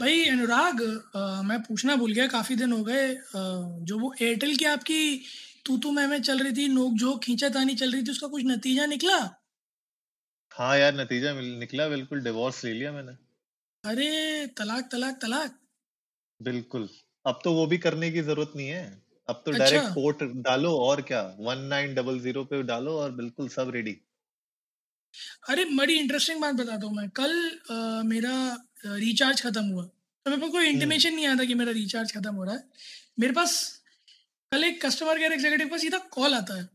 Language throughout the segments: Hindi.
भाई अनुराग मैं पूछना भूल गया काफ़ी दिन हो गए। जो वो एयरटेल की आपकी तू तू मैं मैं चल रही थी नोक झोंक खींचातानी चल रही थी उसका कुछ नतीजा निकला? हाँ यार नतीजा मिल- निकला बिल्कुल डिवोर्स ले लिया मैंने। अरे तलाक तलाक तलाक। बिल्कुल। अब तो वो भी करने की ज़रूरत नहीं है। अब तो अच्छा। डायरेक्ट कोर्ट डालो और क्या? वन नाइन डबल ज़ीरो पे डालो और बिल्कुल सब रेडी अरे बड़ी इंटरेस्टिंग बात बताता हूँ मैं। कल अ, मेरा रिचार्ज खत्म हुआ। तो मेरे पास कोई इंटीमेशन नहीं आया था कि मेरा रिचार्ज खत्म हो रहा है। मेरे पास कल एक कस्टमर केयर एग्जीक्यूटिव का सीधा कॉल आता है।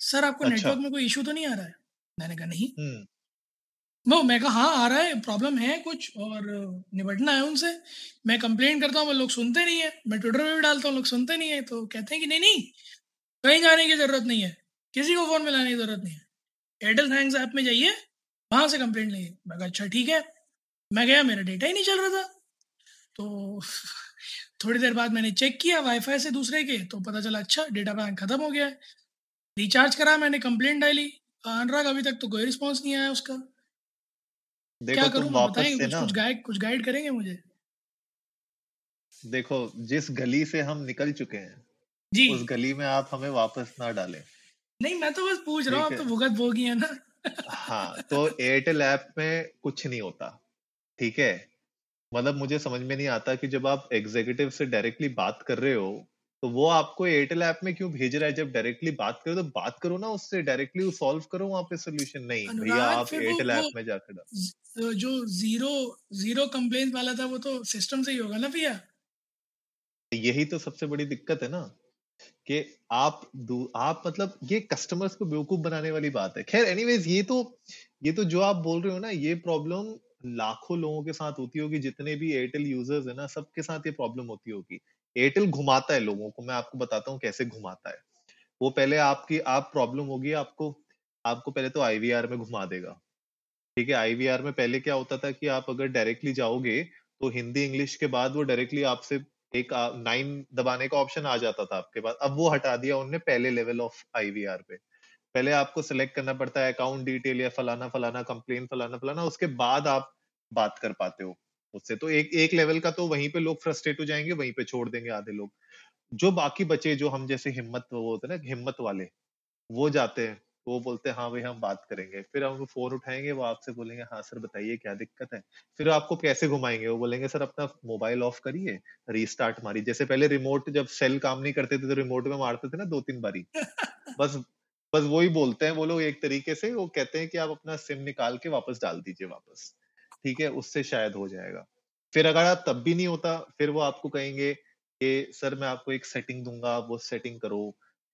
सर आपको अच्छा। नेटवर्क में कोई इशू तो नहीं आ रहा है? मैंने कहा नहीं। हम्म। वो मैं कहा हाँ आ रहा है प्रॉब्लम है कुछ और निपटना है उनसे। मैं कंप्लेन करता हूँ वो लोग सुनते नहीं है। मैं ट्विटर पे भी डालता हूँ लोग सुनते नहीं है। तो कहते हैं कि नहीं नहीं कहीं जाने की ज़रूरत नहीं है। किसी को फ़ोन मिलाने की ज़रूरत नहीं है। एयरटेल थैंक्स ऐप में जाइए वहाँ से कंप्लेंट लेंगे। मैं कहा अच्छा ठीक है। मैं गया मेरा डेटा ही नहीं चल रहा था। तो थोड़ी देर बाद मैंने चेक किया वाईफाई से दूसरे के तो पता चला अच्छा डेटा प्लान ख़त्म हो गया है। रिचार्ज करा मैंने कंप्लेंट डाली। अनुराग अभी तक तो कोई रिस्पॉन्स नहीं आया उसका। क्या करूँ? बताएँगे कुछ कुछ गाइड कुछ गाइड करेंगे मुझे? देखो जिस गली से हम निकल चुके हैं जी। उस गली में आप हमें वापस ना डालें। नहीं मैं तो बस पूछ रहा हूँ आप तो भुगत भोगी है ना। हाँ तो एयरटेल ऐप में कुछ नहीं होता ठीक है? मतलब मुझे समझ में नहीं आता कि जब आप एग्जीक्यूटिव से डायरेक्टली बात कर रहे हो तो वो आपको एयरटेल ऐप में क्यों भेज रहा है? जब डायरेक्टली बात करो तो बात करो ना उससे डायरेक्टली सॉल्व करो वहाँ पे सोल्यूशन नहीं भैया आप एयरटेल ऐप में जाकर डालो। जो ज़ीरो ज़ीरो कंप्लेन वाला था वो तो सिस्टम से ही होगा ना भैया? यही तो सबसे बड़ी दिक्कत है ना। कि आप आप मतलब ये कस्टमर्स को बेवकूफ़ बनाने वाली बात है। खैर एनीवेज ये तो ये तो जो आप बोल रहे हो ना, ये प्रॉब्लम लाखों लोगों के साथ होती होगी, जितने भी एयरटेल यूज़र्स है ना, सबके साथ ये प्रॉब्लम होती होगी। एयरटेल घुमाता है लोगों को, मैं आपको बताता हूँ कैसे घुमाता है। वो पहले आपकी, आप प्रॉब्लम होगी, आपको आपको पहले तो आईवीआर में घुमा देगा। ठीक है आईवीआर में पहले क्या होता था कि आप अगर डायरेक्टली जाओगे तो हिंदी इंग्लिश के बाद वो डायरेक्टली आपसे एक नाइन दबाने का ऑप्शन आ जाता था आपके पास। अब वो हटा दिया उनने पहले लेवल ऑफ़ आईवीआर पे। पहले आपको सिलेक्ट करना पड़ता है अकाउंट डिटेल या फलाना फलाना कंप्लेन फलाना फलाना, उसके बाद आप बात कर पाते हो उससे। तो एक एक लेवल का तो वहीं पे लोग फ्रस्ट्रेट हो जाएँगे, वहीं पे छोड़ देंगे आधे लोग। जो बाकी बचे, जो हम जैसे हिम्मत, वो होते हैं ना, हिम्मत वाले, वो जाते हैं। वो बोलते हैं हाँ भाई हम बात करेंगे। फिर हम फ़ोन उठाएँगे वो आपसे बोलेंगे हाँ सर बताइए क्या दिक्कत है? फिर आपको कैसे घुमाएँगे? वो बोलेंगे सर अपना मोबाइल ऑफ़ करिए रीस्टार्ट मारिए। जैसे पहले रिमोट जब सेल काम नहीं करते थे तो रिमोट में मारते थे ना दो तीन बारी। बस बस वही बोलते हैं वो लोग एक तरीके से। वो कहते हैं कि आप अपना सिम निकाल के वापस डाल दीजिए वापस। ठीक है? उससे शायद हो जाएगा। फिर अगर आप तब भी नहीं होता फिर वो आपको कहेंगे कि सर मैं आपको एक सेटिंग दूँगा आप वो सेटिंग करो।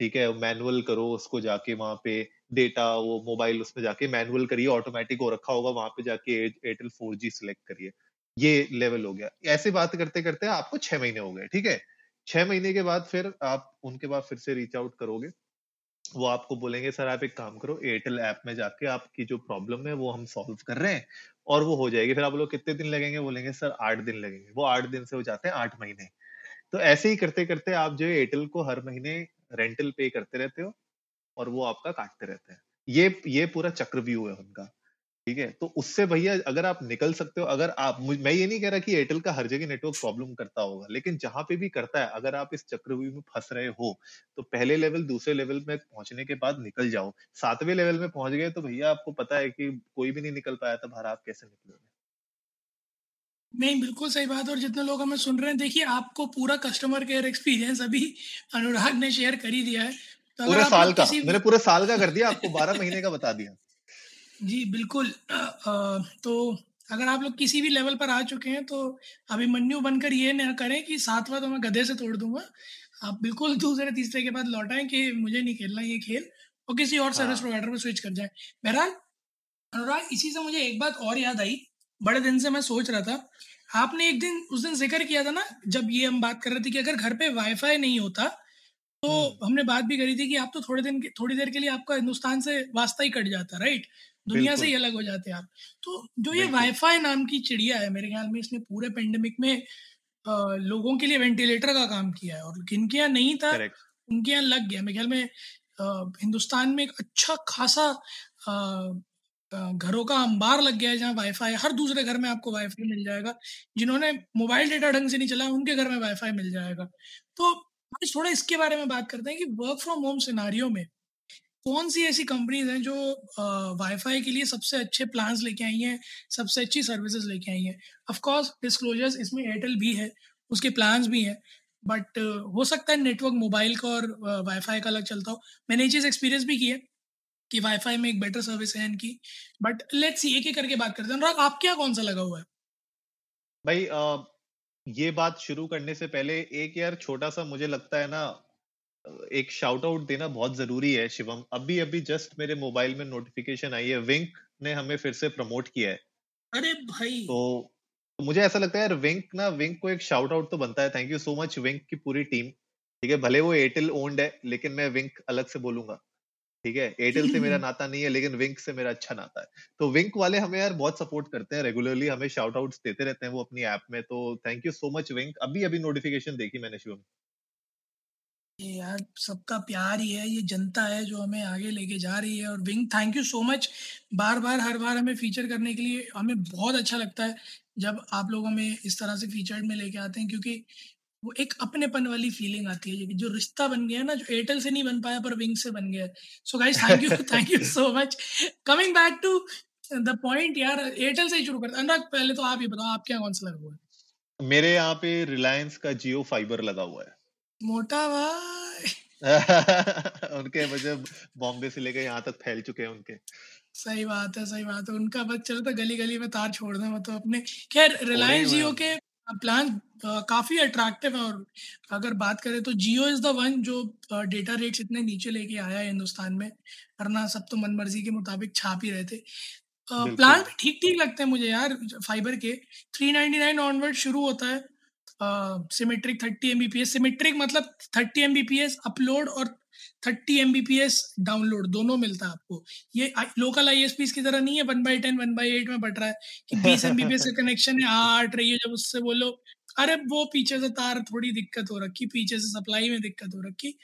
ठीक है? मैनुअल करो उसको जाके वहाँ पे। डेटा वो मोबाइल उसमें जाके मैनुअल करिए ऑटोमेटिक हो रखा होगा, वहाँ पे जाके एयरटेल फोर जी सिलेक्ट करिए। ये लेवल हो गया। ऐसे बात करते करते आपको छह महीने हो गए, ठीक है? छह महीने के बाद फिर आप, उनके बाद फिर से रीच आउट करोगे। वो आपको बोलेंगे, सर, आप एक काम करो एयरटेल ऐप में जाके आपकी जो प्रॉब्लम है वो हम सॉल्व कर रहे हैं। और वो हो जाएगी। फिर आप लोग कितने दिन लगेंगे? बोलेंगे, सर, आठ दिन लगेंगे। वो आठ दिन से हो जाते हैं, आठ महीने। तो ऐसे ही करते करते आप जो है एयरटेल को हर महीने रेंटल पे करते रहते हो। और वो आपका काटते रहते हैं। ये ये पूरा चक्रव्यूह है उनका, ठीक है? तो उससे भैया अगर आप निकल सकते हो, अगर आप मैं ये नहीं कह रहा कि एयरटेल का हर जगह नेटवर्क प्रॉब्लम करता होगा, लेकिन जहाँ पे भी करता है, अगर आप इस चक्रव्यूह में फंस रहे हो तो पहले लेवल दूसरे लेवल में पहुँचने के बाद निकल जाओ। सातवें लेवल में पहुँच गए तो भैया आपको पता है कि कोई भी नहीं निकल पाया था बाहर आप कैसे निकलोगे? नहीं, बिल्कुल सही बात और जितने लोग हमें सुन रहे हैं, देखिए आपको पूरा कस्टमर केयर एक्सपीरियंस अभी अनुराग ने शेयर कर ही दिया है। तो पूरे साल का। मैंने पूरे साल का कर दिया आपको बारह महीने का बता दिया। जी बिल्कुल। तो अगर आप लोग किसी भी लेवल पर आ चुके हैं तो अभिमन्यु बनकर ये न करें कि सातवां तो मैं गधे से तोड़ दूँगा। आप बिल्कुल दूसरे तीसरे के बाद लौटाएँ कि मुझे नहीं खेलना ये खेल और किसी और सर्विस हाँ। प्रोवाइडर पर स्विच कर जाए। बहरहाल अनुराग इसी से मुझे एक बात और याद आई। बड़े दिन से मैं सोच रहा था। आपने एक दिन उस दिन ज़िक्र किया था ना जब ये हम बात कर रहे थे कि अगर घर पे वाईफाई नहीं होता तो हम्म। हमने बात भी करी थी कि आप तो थोड़े दिन थोड़ी देर के लिए आपका हिंदुस्तान से वास्ता ही कट जाता राइट दुनिया से ही अलग हो जाते आप। तो जो ये वाईफाई नाम की चिड़िया है मेरे ख्याल में इसने पूरे पेंडेमिक में अ, लोगों के लिए वेंटिलेटर का काम किया है और जिनके यहाँ नहीं था करेक्ट उनके यहाँ लग गया। मेरे ख्याल में अ, हिंदुस्तान में एक अच्छा खासा अ, घरों का अंबार लग गया है जहाँ वाईफाई हर दूसरे घर में आपको वाईफाई मिल जाएगा। जिन्होंने मोबाइल डेटा ढंग से नहीं चला उनके घर में वाईफाई मिल जाएगा। तो आज थोड़ा इसके बारे में बात करते हैं कि वर्क फ्रॉम होम सिनारियो में कौन सी ऐसी कंपनीज़ हैं जो वाईफाई के लिए सबसे अच्छे प्लान्स लेके आई हैं, सबसे अच्छी सर्विसेज़ लेके आई हैं? ऑफ़ कोर्स डिस्क्लोजर्स इसमें एयरटेल भी है, उसके प्लान्स भी हैं बट हो सकता है नेटवर्क मोबाइल का और वाईफाई का अलग चलता हो। मैंने ये चीज़ एक्सपीरियंस भी की है कि वाईफाई में एक बेटर सर्विस है इनकी बट लेट्स सी एक एक करके बात करते हैं। अनुराग आपके यहाँ कौन सा लगा हुआ है? भाई ये बात शुरू करने से पहले एक यार छोटा सा मुझे लगता है ना एक शाउट आउट देना बहुत ज़रूरी है शिवम। अभी अभी जस्ट मेरे मोबाइल में नोटिफिकेशन आई है। विंक ने हमें फिर से प्रमोट किया है। अरे भाई! तो तो मुझे ऐसा लगता है यार विंक ना विंक को एक शाउट आउट तो बनता है। Thank you so much Wink की पूरी टीम ठीक है भले वो एयरटेल ओन्ड है लेकिन मैं विंक अलग से बोलूँगा। ठीक है? एयरटेल से मेरा नाता नहीं है, लेकिन विंक से मेरा अच्छा नाता है। तो विंक वाले हमें यार बहुत सपोर्ट करते हैं रेगुलरली हमें शाउट आउट्स देते रहते हैं वो अपनी ऐप में तो thank you so much Wink अभी अभी नोटिफिकेशन देखी मैंने शिवम ये यार सबका प्यार ही है, ये जनता है जो हमें आगे लेके जा रही है। और Wink thank you so much बार बार हर बार हमें फीचर करने के लिए हमें बहुत अच्छा लगता है जब आप लोग हमें इस तरह से फीचर्ड में लेके आते हैं, क्योंकि वो एक अपनेपन वाली फीलिंग आती है ये जो रिश्ता बन गया है ना जो एयरटेल से नहीं बन पाया पर विंग से बन गया so guys thank you thank you so much coming back to the point यार एयरटेल से ही शुरू करते हैं। अनुराग पहले तो आप ही बताओ आपके यहाँ कौन सा लगा हुआ है? मेरे यहाँ पे रिलायंस का जियो फाइबर लगा हुआ है। मोटा भाई। उनके वजह बॉम्बे से लेकर यहाँ तक फैल चुके हैं उनके। सही बात है सही बात है। उनका बस चलो तो गली गली में तार छोड़ दें मतलब अपने। खैर रिलायंस जियो के प्लान काफ़ी अट्रैक्टिव है और अगर बात करें तो जियो इज़ द वन जो डेटा रेट्स इतने नीचे लेके आया है हिंदुस्तान में वरना सब तो मनमर्जी के मुताबिक छाप ही रहे थे। प्लान भी ठीक ठीक लगते हैं मुझे यार फाइबर के। थ्री नाइन्टी नाइन ऑनवर्ड शुरू होता है। Symmetric thirty M B P S symmetric मतलब thirty M B P S upload और thirty M B P S download दोनों मिलता है आपको। ये लोकल आई एस पी की तरह नहीं है one by ten one by eight में बट रहा है कि बीस एम बी पी एस का कनेक्शन है आठ रही है जब उससे बोलो। अरे वो पीछे से तार थोड़ी दिक्कत हो रखी पीछे से सप्लाई में दिक्कत हो रखी।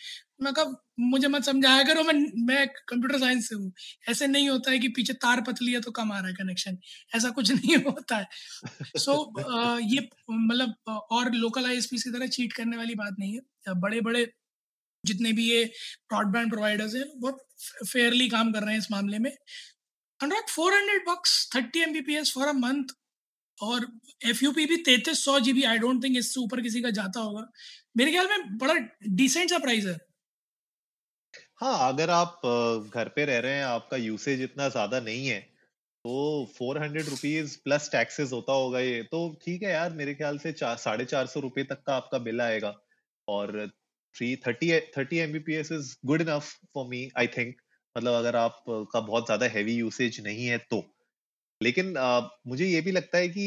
मैं कहा मुझे मत समझाया करो मैं मैं कंप्यूटर साइंस से हूँ। ऐसे नहीं होता है कि पीछे तार पतली है तो कम आ रहा है कनेक्शन ऐसा कुछ नहीं होता है। सो so, ये मतलब और लोकल आईएसपी की तरह चीट करने वाली बात नहीं है। बड़े बड़े जितने भी ये ब्रॉडबैंड प्रोवाइडर्स हैं बहुत फेयरली काम कर रहे हैं इस मामले में। Anurag four hundred bucks thirty M B P S for a month और एफ़ यू पी भी तैतीस सौ G B I don't think इससे ऊपर किसी का जाता होगा। मेरे ख्याल में बड़ा डिसेंट सा प्राइस है। हाँ अगर आप घर पे रह रहे हैं, आपका यूसेज इतना ज़्यादा नहीं है तो four hundred rupees plus taxes होता होगा ये। तो ठीक है यार, मेरे ख्याल से साढ़े चार सौ रुपए तक का आपका बिल आएगा और three thirty thirty Mbps is good enough for me I think मतलब अगर आप का बहुत ज़्यादा हैवी यूसेज नहीं है तो। लेकिन अ, मुझे ये भी लगता है कि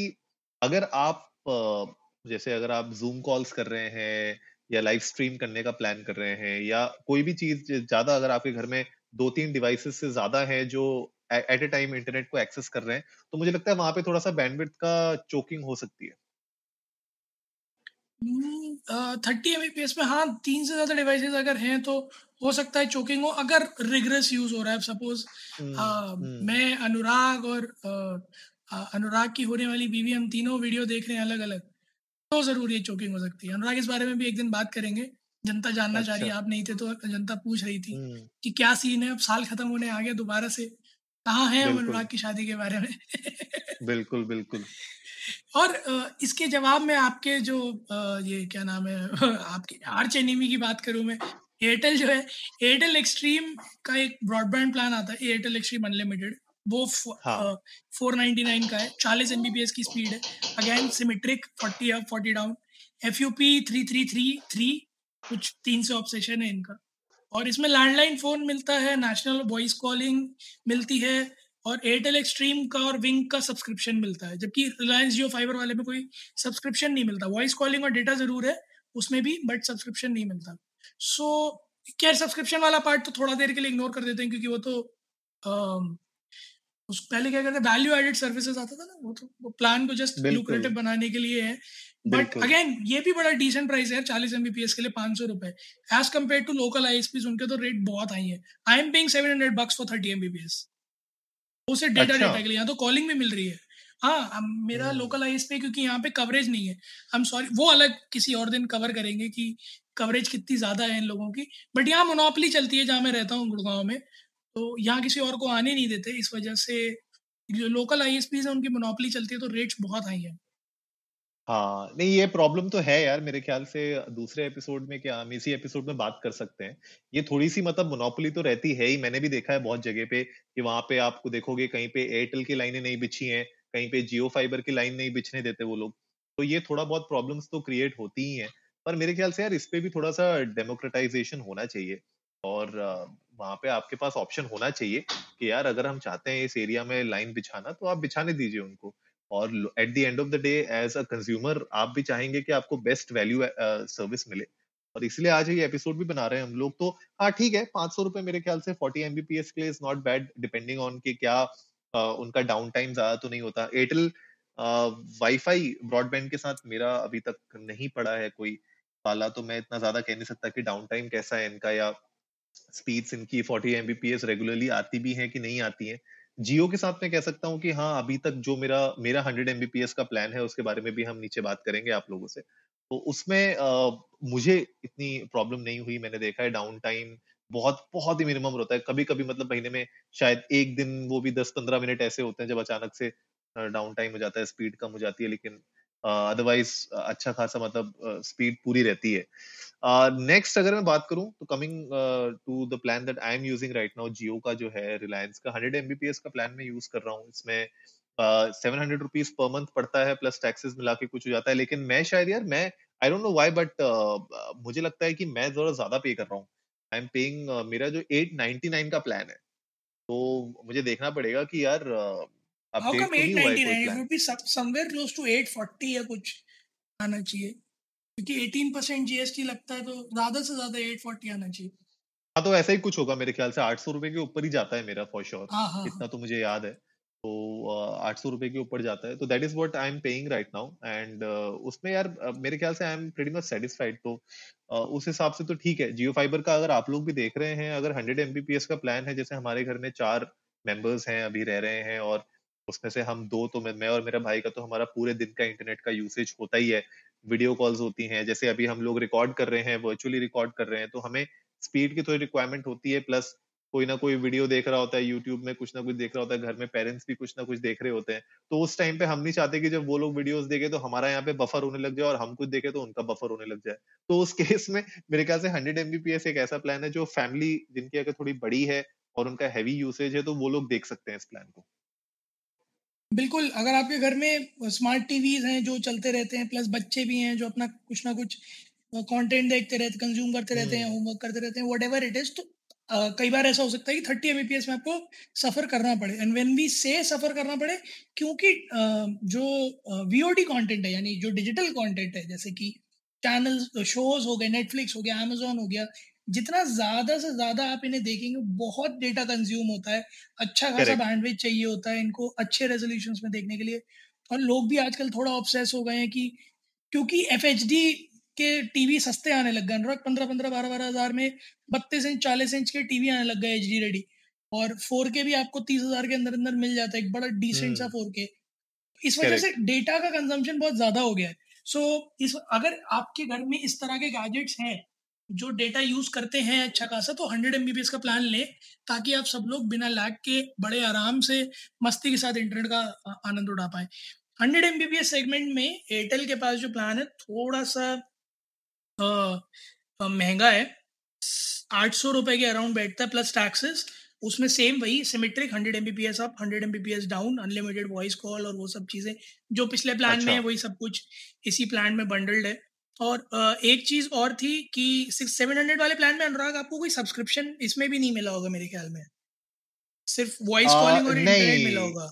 अगर आप अ, जैसे अगर आप जूम कॉल्स कर रहे हैं या लाइव स्ट्रीम करने का प्लान कर रहे हैं या कोई भी चीज़ ज़्यादा अगर आपके घर में दो तीन डिवाइसेस से ज़्यादा है जो एट ए टाइम इंटरनेट को एक्सेस कर रहे हैं तो मुझे लगता है वहाँ पे थोड़ा सा बैंडविड्थ का चोकिंग हो सकती है। थर्टी एम में हाँ तीन से ज़्यादा डिवाइसेस अगर हैं तो हो सकता है चोकिंग हो अगर रिग्रेस यूज़ हो रहा है सपोज़ हम्म, हम्म, मैं अनुराग और अनुराग की होने वाली बीवी हम तीनों वीडियो देख रहे हैं अलग अलग तो ज़रूर ये चोकिंग हो सकती है। अनुराग इस बारे में भी एक दिन बात करेंगे। जनता जानना चाह रही है अच्छा आप नहीं थे तो जनता पूछ रही थी हम्म, कि क्या सीन है अब साल खत्म होने आ गया दोबारा से कहाँ है अनुराग की शादी के बारे में? बिल्कुल बिल्कुल। और इसके जवाब में आपके जो ये क्या नाम है आपके आर्च एनिमी की बात करूँ मैं एयरटेल जो है एयरटेल एक्सट्रीम का एक ब्रॉडबैंड प्लान आता है एयरटेल एक्सट्रीम अनलिमिटेड वो हाँ। फोर नाइनटी नाइन का है चालीस एम की स्पीड है again symmetric forty up forty down F U P three three three three कुछ तीन सौ ऑब्सेशन है इनका और इसमें लैंडलाइन फ़ोन मिलता है नेशनल वॉइस कॉलिंग मिलती है और एयरटेल एक्सट्रीम का और विंग का सब्सक्रिप्शन मिलता है। जबकि रिलायंस जियो फाइबर वाले में कोई सब्सक्रिप्शन नहीं मिलता। वॉइस कॉलिंग और डेटा ज़रूर है उसमें भी बट सब्सक्रिप्शन नहीं मिलता। सो so, क्या सब्सक्रिप्शन वाला पार्ट तो थोड़ा देर के लिए इग्नोर कर देते हैं क्योंकि वो तो आ, उस पहले क्या कहते हैं वैल्यू एडेड सर्विसेज़ आता था ना वो तो वो प्लान को जस्ट लुक्रेटिव बनाने के लिए है। बट अगेन ये भी बड़ा डिसेंट प्राइस है चालीस एमबीपीएस के लिए पाँच सौ रुपए। As compared to local I उनके तो रेट बहुत हाई है। I am paying seven hundred bucks for thirty Mbps वो सिर्फ़ डेटा अच्छा। डेटा के लिए यहाँ तो कॉलिंग में मिल रही है। हाँ मेरा लोकल आई पे क्योंकि यहाँ पे कवरेज नहीं है। हम सॉरी वो अलग किसी और दिन कवर करेंगे कि कवरेज कितनी ज़्यादा है इन लोगों की। बट यहाँ मोनोपली चलती है जहाँ मैं रहता हूँ गुड़गांव में। तो यहाँ किसी और को आने नहीं देते इस वजह से जो लोकल आई एस पी है उनकी मोनोपली चलती है तो रेट्स बहुत हाई है। हाँ नहीं, ये प्रॉब्लम तो है यार मेरे ख्याल से दूसरे एपिसोड में क्या हम इसी एपिसोड में बात कर सकते हैं। ये थोड़ी सी मतलब मोनोपोली तो रहती है ही, मैंने भी देखा है बहुत जगह पे कि वहाँ पे आपको देखोगे कहीं पे एयरटेल की लाइनें नहीं बिछी हैं, कहीं पे जियो फाइबर की लाइन नहीं बिछने देते वो लोग। तो ये थोड़ा बहुत प्रॉब्लम्स तो क्रिएट होती ही है। पर मेरे ख्याल से यार इस पे भी थोड़ा सा डेमोक्रेटाइजेशन होना चाहिए और वहाँ पे आपके पास ऑप्शन होना चाहिए कि यार अगर हम चाहते हैं इस एरिया में लाइन बिछाना तो आप बिछाने दीजिए उनको। और at the end of the day as a consumer आप भी चाहेंगे कि आपको बेस्ट वैल्यू सर्विस मिले। और इसलिए आज ये एपिसोड भी बना रहे हैं हम लोग। तो हाँ ठीक है पाँच सौ रुपए मेरे ख्याल से फोर्टी एमबीपीएस के लिए is not bad depending on कि क्या uh, उनका डाउन टाइम ज़्यादा तो नहीं होता। एयरटेल वाईफाई ब्रॉडबैंड के साथ मेरा अभी तक नहीं पड़ा है कोई वाला तो मैं इतना ज़्यादा कह नहीं सकता कि डाउन टाइम कैसा है इनका या स्पीड्स इनकी फोर्टी एमबीपीएस रेगुलरली आती भी है कि नहीं आती है। जियो के साथ मैं कह सकता हूँ कि हाँ अभी तक जो मेरा मेरा हंड्रेड एमबीपीएस का प्लान है उसके बारे में भी हम नीचे बात करेंगे आप लोगों से। तो उसमें आ, मुझे इतनी प्रॉब्लम नहीं हुई मैंने देखा है डाउन टाइम बहुत बहुत ही मिनिमम होता है। कभी कभी मतलब महीने में शायद एक दिन वो भी दस पंद्रह मिनट ऐसे होते हैं जब अचानक से डाउन टाइम हो जाता है स्पीड कम हो जाती है लेकिन अदरवाइज़ अच्छा खासा मतलब स्पीड पूरी रहती है। नेक्स्ट uh, अगर मैं बात करूँ तो coming to the plan that I am using right now Jio का जो है रिलायंस का हंड्रेड एमबीपीएस का प्लान मैं यूज़ कर रहा हूँ। इसमें seven hundred rupees per month पड़ता है प्लस टैक्सेस मिला के कुछ हो जाता है। लेकिन मैं शायद यार मैं I don't know why but मुझे लगता है कि मैं जरा ज़्यादा पे कर रहा हूँ। आई एम पेइंग मेरा जो एट नाइनटी नाइन का प्लान है तो मुझे देखना पड़ेगा कि यार अपडेट uh, तो नहीं हुआ है समवेयर क्लोज टू 840 या कुछ आना चाहिए। क्योंकि 18 परसेंट जीएसटी लगता है तो ज़्यादा से ज़्यादा 840 आना चाहिए। हाँ तो ऐसा ही कुछ होगा मेरे ख्याल से। आठ सौ रुपए के ऊपर ही जाता है मेरा फॉर श्योर हाँ, हाँ, इतना हाँ. तो मुझे याद है। तो आठ सौ रुपए के ऊपर जाता है। तो that is what I am paying right now and उसमें यार uh, मेरे ख्याल से I am pretty much satisfied तो uh, उस हिसाब से तो ठीक है। जियो फाइबर का अगर आप लोग भी देख रहे हैं अगर हंड्रेड एमबीपीएस का प्लान है जैसे हमारे घर में चार मेंबर्स हैं अभी रह रहे हैं और उसमें से हम दो तो मैं, और मेरा भाई का तो हमारा पूरे दिन का इंटरनेट का यूसेज होता ही है। वीडियो कॉल्स होती हैं जैसे अभी हम लोग रिकॉर्ड कर रहे हैं वर्चुअली रिकॉर्ड कर रहे हैं तो हमें स्पीड की थोड़ी रिक्वायरमेंट होती है प्लस कोई ना कोई वीडियो देख रहा होता है यूट्यूब में कुछ ना कुछ देख रहा होता है घर में पेरेंट्स भी कुछ ना कुछ देख रहे होते हैं। तो उस टाइम पे हम नहीं चाहते कि जब वो लोग वीडियोस देखे तो हमारा यहाँ पे बफर होने लग जाए और हम कुछ देखे तो उनका बफर होने लग जाए। तो उस केस में मेरे ख्याल से हंड्रेड एमबीपीएस एक ऐसा प्लान है जो फैमिली जिनकी अगर थोड़ी बड़ी है और उनका हैवी यूसेज है तो वो लोग देख सकते हैं इस प्लान को। बिल्कुल अगर आपके घर में स्मार्ट टीवीज हैं जो चलते रहते हैं प्लस बच्चे भी हैं जो अपना कुछ ना कुछ कंटेंट देखते रहते कंज्यूम करते रहते हैं होमवर्क करते रहते हैं वट एवर इट इज़ तो Uh, कई बार ऐसा हो सकता है कि थर्टी एम में आपको सफ़र करना पड़े। एंड वेन वी से सफ़र करना पड़े क्योंकि uh, जो वी ओ कॉन्टेंट है यानी जो डिजिटल कॉन्टेंट है जैसे कि चैनल शोज़ हो गए नेटफ्लिक्स हो गया अमेजोन हो गया जितना ज़्यादा से ज़्यादा आप इन्हें देखेंगे बहुत डेटा कंज्यूम होता है। अच्छा खासा बैंडविथ चाहिए होता है इनको अच्छे रेजोल्यूशन में देखने के लिए। और लोग भी आजकल थोड़ा ऑब्सेस हो गए हैं कि क्योंकि एफएचडी के टीवी सस्ते आने लग गए। अनुराग पंद्रह पंद्रह बारह बारह हज़ार में बत्तीस इंच चालीस इंच के टीवी आने लग गए एच डी रेडी और फोर के भी आपको तीस हज़ार के अंदर अंदर मिल जाता है एक बड़ा डिसेंट सा फोर हम्म। के इस वजह से डेटा का कंजम्पशन बहुत ज़्यादा हो गया है। सो so, इस अगर आपके घर में इस तरह के गैजेट्स हैं जो डेटा यूज़ करते हैं अच्छा खासा तो हंड्रेड एम का प्लान लें ताकि आप सब लोग बिना लैग के बड़े आराम से मस्ती के साथ इंटरनेट का आनंद उठा पाए। हंड्रेड एम सेगमेंट में एयरटेल के पास जो प्लान है थोड़ा सा महँगा है। आठ सौ रुपये के अराउंड बैठता है प्लस टैक्सेस उसमें सेम वही symmetric hundred M B up hundred M down unlimited voice call और वो सब चीज़ें जो पिछले प्लान अच्छा। में है वही सब कुछ इसी प्लान में बंडल्ड है। और एक चीज़ और थी कि सिक्स सेवन हंड्रेड वाले प्लान में अनुराग आपको कोई सब्सक्रिप्शन इसमें भी नहीं मिला होगा मेरे ख्याल में। सिर्फ़ वॉइस कॉलिंग और इंटरनेट मिला होगा।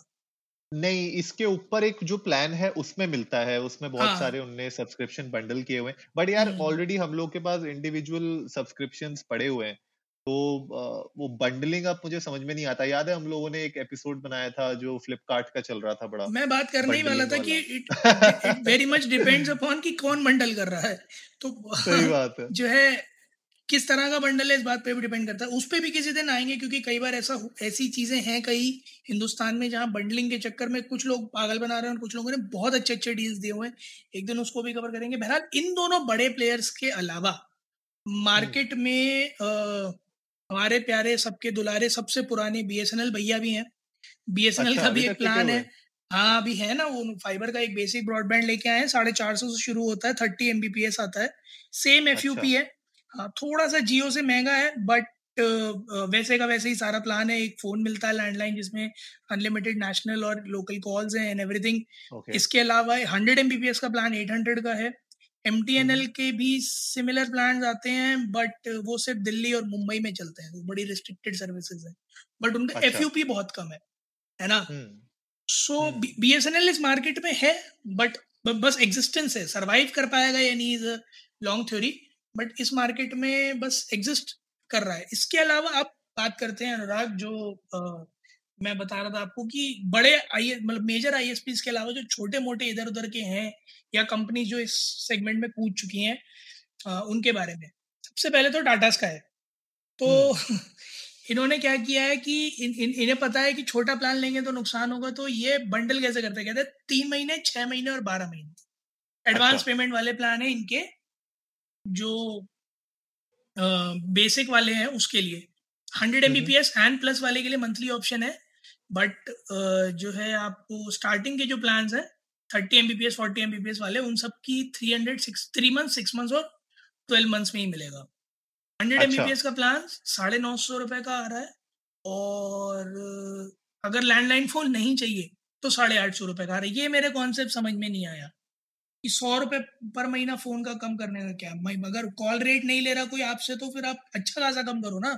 नहीं इसके ऊपर एक जो प्लान है उसमें मिलता है उसमें बहुत हाँ। सारे उनने सब्सक्रिप्शन बंडल किए हुए हैं। बट यार हम्म। ऑलरेडी हम लोग के पास इंडिविजुअल सब्सक्रिप्शंस पड़े हुए हैं। तो वो बंडलिंग अब मुझे समझ में नहीं आता। याद है हम लोगों ने एक एपिसोड बनाया था जो फ्लिपकार्ट का चल रहा था बड़ा? मैं बात करने ही वाला था कि it very much depends upon कि कौन बंडल कर रहा है। तो सही बात है। जो है किस तरह का बंडल है इस बात पे भी डिपेंड करता है। उस पे भी किसी दिन आएँगे क्योंकि कई बार ऐसा ऐसी चीज़ें हैं कई हिंदुस्तान में जहाँ बंडलिंग के चक्कर में कुछ लोग पागल बना रहे हैं और कुछ लोगों ने बहुत अच्छे अच्छे डील्स दिए हुए हैं। एक दिन उसको भी कवर करेंगे। बहरहाल इन दोनों बड़े प्लेयर्स के अलावा मार्केट में हमारे प्यारे सबके दुलारे सबसे पुराने बीएसएनएल भैया भी हैं। बीएसएनएल अच्छा का भी एक प्लान है। हाँ। अभी है ना वो फाइबर का एक बेसिक ब्रॉडबैंड लेके आए हैं साढ़े चार सौ से शुरू होता है थर्टी एमबीपीएस आता है। सेम एफ़ अच्छा है। हाँ थोड़ा सा जियो से महँगा है बट वैसे का वैसे ही सारा प्लान है। एक फ़ोन मिलता है लैंडलाइन जिसमें अनलिमिटेड नेशनल और लोकल कॉल्स हैं एंड एवरीथिंग इसके अलावा हंड्रेड एम का प्लान एट हंड्रेड का है। Um hmm. के भी सिमिलर प्लान आते हैं बट वो सिर्फ़ दिल्ली और मुंबई में चलते हैं बड़ी रिस्ट्रिक्टेड सर्विसेज़ है। बट उनका एफ़ अच्छा बहुत कम है है ना? So B S N L इस मार्केट में है बट बस एग्जिस्टेंस है सरवाइव कर पाएगा या नहीं इज़ लॉन्ग थ्योरी बट इस मार्केट में बस एग्जिस्ट कर रहा है। इसके अलावा आप बात करते हैं अनुराग जो मैं बता रहा था आपको कि बड़े आई मतलब मेजर आईएसपी के अलावा जो छोटे मोटे इधर उधर के हैं या कंपनी जो इस सेगमेंट में पूछ चुकी हैं उनके बारे में। सबसे पहले तो टाटा स्काई तो हम्म। इन्होंने क्या किया है कि इन, इन, इन्हें पता है कि छोटा प्लान लेंगे तो नुकसान होगा तो ये बंडल कैसे करते हैं? कहते हैं तीन महीने छह महीने और बारह महीने। एडवांस अच्छा। पेमेंट वाले प्लान है इनके जो बेसिक वाले हैं उसके लिए। हंड्रेड एम एंड प्लस वाले के लिए मंथली ऑप्शन है। बट जो है आपको स्टार्टिंग के जो प्लान है thirty M B P S forty M B P S वाले उन सब की three hundred six three month six months और ट्वेल्व मंथ्स में ही मिलेगा। Hundred M B P S का प्लान साढ़े नौ सौ रुपये का आ रहा है और अगर लैंडलाइन फ़ोन नहीं चाहिए तो साढ़े आठ सौ रुपये का आ रहा है। ये मेरे कॉन्सेप्ट समझ में नहीं आया कि सौ रुपये पर महीना फ़ोन का कम करने का क्या? मैं अगर कॉल रेट नहीं ले रहा कोई आपसे तो फिर आप अच्छा खासा कम करो ना।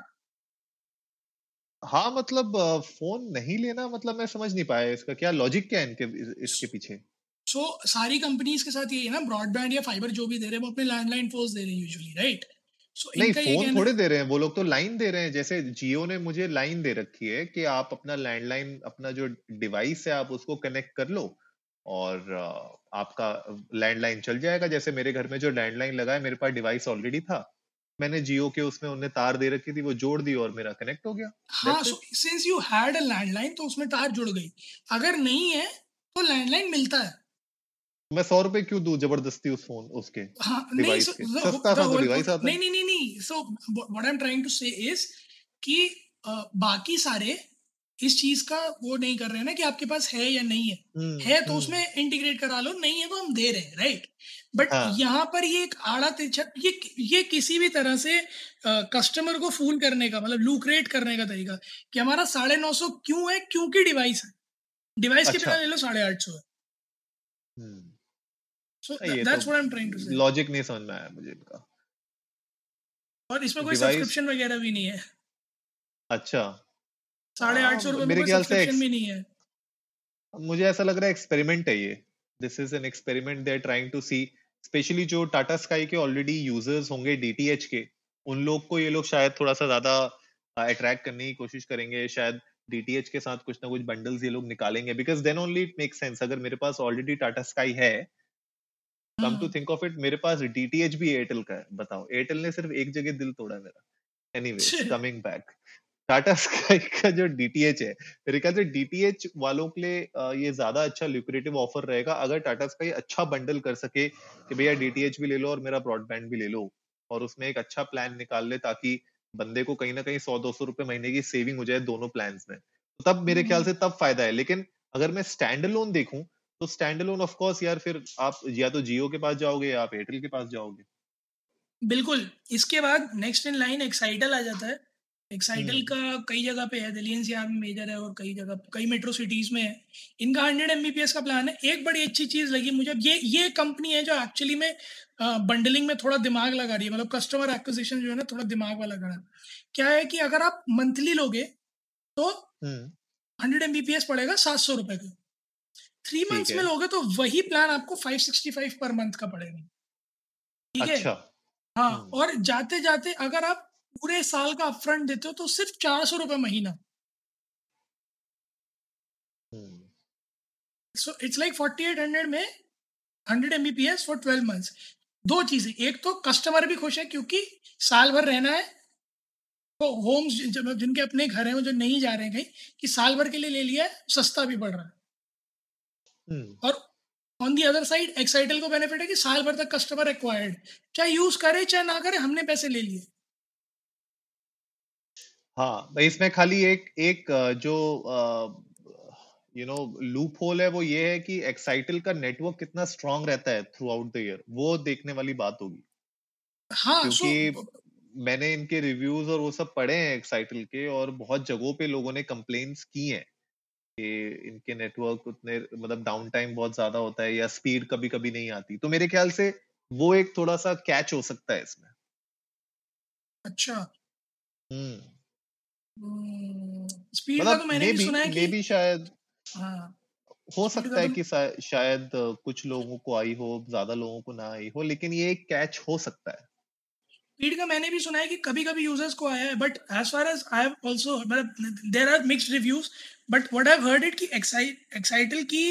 हाँ मतलब फ़ोन नहीं लेना मतलब मैं समझ नहीं पाया इसका क्या लॉजिक क्या है इनके इसके पीछे? सो so, सारी कंपनीज़ के साथ यही है ना ब्रॉडबैंड या फाइबर जो भी दे रहे हैं वो अपने लैंडलाइन फोर्स दे रहे हैं यूजुअली राइट सो नहीं ये फ़ोन थोड़े दे रहे हैं वो लोग तो लाइन दे रहे हैं। जैसे जियो ने मुझे लाइन दे रखी है कि आप अपना लैंडलाइन अपना जो डिवाइस है आप उसको कनेक्ट कर लो और आपका लैंडलाइन चल जाएगा। जैसे मेरे घर में जो लैंडलाइन लगा है मेरे पास डिवाइस ऑलरेडी था। मैंने जियो के उसमें उन्हें तार दे रखी थी वो जोड़ दी और मेरा कनेक्ट हो गया। हाँ so since you had a landline तो उसमें तार जुड़ गई। अगर नहीं है तो लैंडलाइन मिलता है। मैं सौ रुपए क्यों दू ज़बरदस्ती उस फ़ोन उसके हाँ नहीं डिवाइस सो के? सस्ता था तो डिवाइस आता नहीं है। नहीं नहीं नहीं so what I am trying to say is कि बाकी सारे इस चीज़ का वो नहीं कर रहे हैं ना कि आपके पास है या नहीं है। हम्म है तो हम्म। उसमें इंटीग्रेट करा लो नहीं है तो हम दे रहे हैं राइट बट हाँ। यहाँ पर ये एक आड़ा तिरछा ये ये किसी भी तरह से कस्टमर को फूल करने का मतलब लूक्रेट करने का तरीका कि हमारा साढ़े नौ सौ क्यों है क्योंकि डिवाइस है। डिवाइस के बिना ले लो साढ़े आठ सौ है। हम्म। सो दैट्स तो what I am trying to say logic नहीं समझ में आया मुझे इनका। और इसमें कोई सब्सक्रिप्शन वगैरह भी नहीं है। अच्छा। साढ़े आठ सौ हाँ में नहीं है। मुझे ऐसा लग रहा है एक्सपेरिमेंट है ये। This is an experiment they are trying to see specially जो टाटा स्काई के ऑलरेडी यूज़र्स होंगे डीटीएच के उन लोग को ये लोग शायद थोड़ा सा ज़्यादा अट्रैक्ट करने की कोशिश करेंगे शायद डीटीएच के साथ कुछ ना कुछ बंडल्स ये लोग निकालेंगे because then only it make sense अगर मेरे पास ऑलरेडी टाटा स्काई है come to think of it मेरे पास डीटीएच भी एयरटेल का है बताओ। एयरटेल ने सिर्फ़ एक जगह दिल तोड़ा मेरा। Anyways coming back Tata Sky का जो डीटीएच है मेरे ख्याल से डीटीएच वालों के लिए ये ज़्यादा अच्छा ल्यूक्रेटिव ऑफ़र रहेगा। अगर टाटा स्काई अच्छा बंडल कर सके कि भैया डीटीएच भी ले लो और मेरा ब्रॉडबैंड भी ले लो और उसमें एक अच्छा प्लान निकाल ले ताकि बंदे को कहीं ना कहीं सौ दो सौ रुपए महीने की सेविंग हो जाए दोनों प्लान में। तो तब मेरे ख्याल से तब फ़ायदा है। लेकिन अगर मैं स्टैंड लोन देखूँ तो स्टैंड लोन ऑफकोर्स यार फिर आप या तो जियो के पास जाओगे या आप एयरटेल के पास जाओगे। बिल्कुल। इसके बाद नेक्स्ट इन लाइन एक्साइटल आ जाता है। एक्साइटल हम्म। का कई जगह पे है दिल्ली एनसीआर में मेजर है और कई जगह कई मेट्रो सिटीज़ में है। इनका हंड्रेड एम का प्लान है। एक बड़ी अच्छी चीज़ लगी मुझे ये ये कंपनी है जो एक्चुअली में बंडलिंग में थोड़ा दिमाग लगा रही है। मतलब कस्टमर एक्विजिशन जो है ना थोड़ा दिमाग वाला करा। क्या है कि अगर आप मंथली लोगे तो हम्म। हंड्रेड एमबीपीएस पड़ेगा सात सौ रुपए का। थ्री मंथ्स में लोगे तो वही प्लान आपको five sixty five per month का पड़ेगा। ठीक है? अच्छा। हाँ हम्म। और जाते जाते अगर आप पूरे साल का अपफ्रंट देते हो तो सिर्फ़ चार सौ रुपये महीना। So it's like forty eight hundred में hundred M B P S for twelve months दो चीज़ें। एक तो कस्टमर भी खुश है क्योंकि साल भर रहना है। तो होम्स जिनके अपने घर हैं वो जो नहीं जा रहे हैं कहीं कि साल भर के लिए ले लिया है सस्ता भी पड़ रहा है। हम्म। और on the other side Excitel को बेनिफिट है कि साल भर तक कस्टमर एक्वायर्ड चाहे यूज़ करे चाहे ना करे हमने पैसे ले लिए। हाँ भाई इसमें खाली एक एक जो यू नो लूप होल है वो ये है कि एक्साइटल का नेटवर्क कितना स्ट्रांग रहता है थ्रू आउट द ईयर वो देखने वाली बात होगी। हाँ क्योंकि मैंने इनके रिव्यूज़ और वो सब पढ़े हैं एक्साइटल के और बहुत जगहों पे लोगों ने कंप्लेंट्स की हैं कि इनके नेटवर्क उतने मतलब डाउन टाइम बहुत ज़्यादा होता है या स्पीड कभी कभी नहीं आती। तो मेरे ख्याल से वो एक थोड़ा सा कैच हो सकता है इसमें। अच्छा। हम्म। स्पीड का तो मतलब मैंने भी सुना है कि भी शायद हाँ हो सकता है तो कि शायद कुछ लोगों को आई हो ज़्यादा लोगों को ना आई हो लेकिन ये एक कैच हो सकता है। स्पीड का मैंने भी सुना है कि कभी कभी यूज़र्स को आया है but as far as I have also मतलब there are mixed reviews but what I have heard it कि एक्साइटल की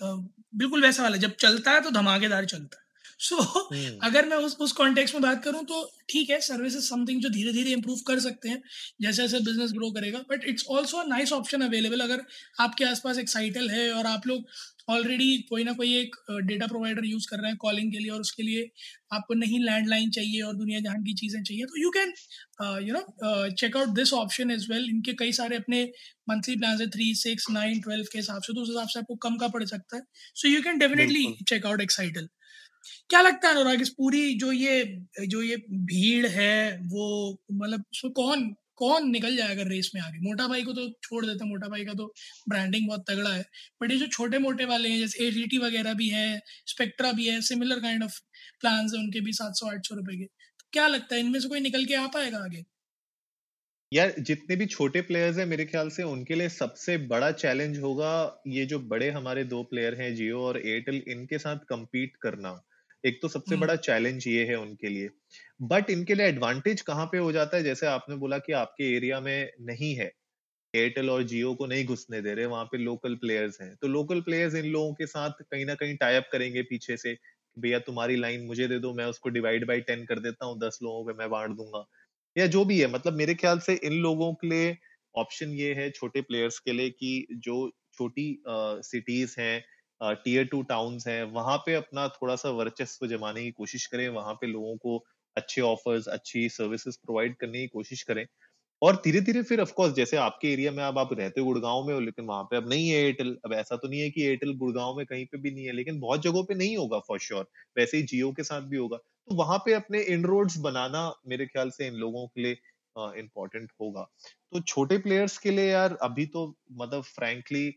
बिल्कुल वैसा वाला जब चलता है तो धमाकेदार चलता है। सो हम्म अगर मैं उस उस कॉन्टेक्स्ट में बात करूँ तो ठीक है सर्विस समथिंग जो धीरे धीरे इंप्रूव कर सकते हैं जैसे जैसे बिज़नेस ग्रो करेगा but it's also nice option available अगर आपके आसपास एक साइटल है और आप लोग ऑलरेडी कोई ना कोई एक डेटा प्रोवाइडर यूज़ कर रहे हैं कॉलिंग के लिए और उसके लिए आपको नहीं लैंडलाइन चाहिए और दुनिया जहाँ की चीज़ें चाहिए तो you can you know check out this option as well इनके कई सारे अपने मंथली प्लान है थ्री सिक्स नाइन ट्वेल्व के हिसाब से तो उस हिसाब से आपको कम का पड़ सकता है। सो यू कैन डेफिनेटली बिल्कुल। चेक आउट एक्साइटल क्या लगता है अनुराग, इस पूरी जो ये जो ये भीड़ है, वो मतलब कौन कौन निकल जाएगा रेस में आगे? मोटा भाई को तो छोड़ देते हैं मोटा भाई का तो ब्रांडिंग बहुत तगड़ा है। बट ये जो छोटे मोटे वाले हैं, जैसे ए वगैरह भी है स्पेक्ट्रा भी है सिमिलर काइंड ऑफ़ प्लान है उनके भी सात सौ, आठ सौ रुपए के। तो क्या लगता है, इनमें से कोई निकल के आ पाएगा आगे? यार, जितने भी छोटे प्लेयर्स हैं, मेरे ख्याल से उनके लिए सबसे बड़ा चैलेंज होगा ये जो बड़े हमारे दो प्लेयर हैं जियो और एयरटेल इनके साथ कम्पीट करना। एक तो सबसे हम्म। बड़ा चैलेंज ये है उनके लिए। बट इनके लिए एडवांटेज कहाँ पे हो जाता है? जैसे आपने बोला कि आपके एरिया में नहीं है। एयरटेल और जियो को नहीं घुसने दे रहे वहाँ पे लोकल प्लेयर्स हैं। तो लोकल प्लेयर्स इन लोगों के साथ कहीं ना कहीं टाई अप करेंगे पीछे से भैया तुम्हारी लाइन मुझे दे दो मैं उसको डिवाइड बाई टेन कर देता हूँ दस लोगों पे मैं बांट दूँगा। या जो भी है मतलब मेरे ख्याल से इन लोगों के लिए ऑप्शन ये है छोटे प्लेयर्स के लिए कि जो छोटी सिटीज़ हैं टीयर टू टाउन्स हैं, वहाँ पे अपना थोड़ा सा वर्चस्व जमाने की कोशिश करें, वहाँ पे लोगों को अच्छे ऑफर्स अच्छी सर्विसेज़ प्रोवाइड करने की कोशिश करें। और धीरे धीरे फिर ऑफ़ कोर्स जैसे आपके एरिया में अब आप रहते हो गुड़गांव में हो लेकिन वहाँ पे अब नहीं है एयरटेल अब ऐसा तो नहीं है कि एयरटेल गुड़गांव में कहीं पे भी नहीं है, लेकिन बहुत जगहों पे नहीं होगा फॉर श्योर वैसे ही जियो के साथ भी होगा। तो वहाँ पे अपने इनरोड्स बनाना मेरे ख्याल से इन लोगों के लिए इम्पोर्टेंट होगा। तो छोटे प्लेयर्स के लिए यार, अभी तो मतलब फ्रैंकली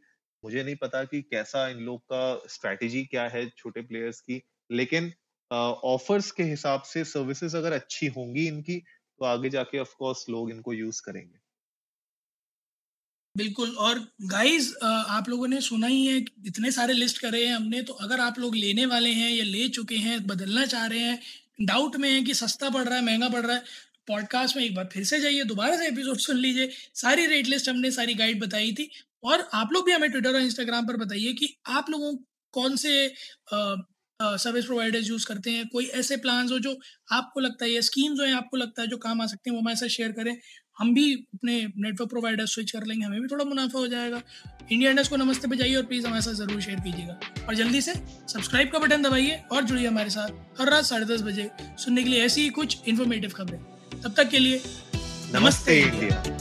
मुझे नहीं पता कि कैसा इन लोग का स्ट्रैटेजी क्या है छोटे प्लेयर्स की, लेकिन ऑफर्स के हिसाब से सर्विसेज़ अगर अच्छी होंगी इनकी तो आगे जाके ऑफ़ कोर्स लोग इनको यूज़ करेंगे। बिल्कुल, और गाइस आप लोगों ने सुना ही है इतने सारे लिस्ट करे हैं हमने तो अगर आप लोग लेने वाले हैं या ले चुके हैं, बदलना चाह रहे हैं डाउट में है कि सस्ता पड़ रहा है, महँगा पड़ रहा है पॉडकास्ट में एक बार फिर से जाइए, दोबारा से एपिसोड सुन लीजिए। सारी रेट लिस्ट हमने, सारी गाइड बताई थी। और आप लोग भी हमें ट्विटर और इंस्टाग्राम पर बताइए कि आप लोगों कौन से सर्विस प्रोवाइडर्स यूज़ करते हैं। कोई ऐसे प्लान्स हो जो आपको लगता है या स्कीम्स हो आपको लगता है जो काम आ सकते हैं वो हमारे साथ शेयर करें। हम भी अपने नेटवर्क प्रोवाइडर स्विच कर लेंगे, हमें भी थोड़ा मुनाफा हो जाएगा। इंडिया इंडस्ट को नमस्ते पे जाइए और प्लीज़ हमारे साथ ज़रूर शेयर कीजिएगा। और जल्दी से सब्सक्राइब का बटन दबाइए और जुड़िए हमारे साथ हर रात साढ़े दस बजे सुनने के लिए ऐसी ही कुछ इन्फॉर्मेटिव खबरें। तब तक के लिए नमस्ते इंडिया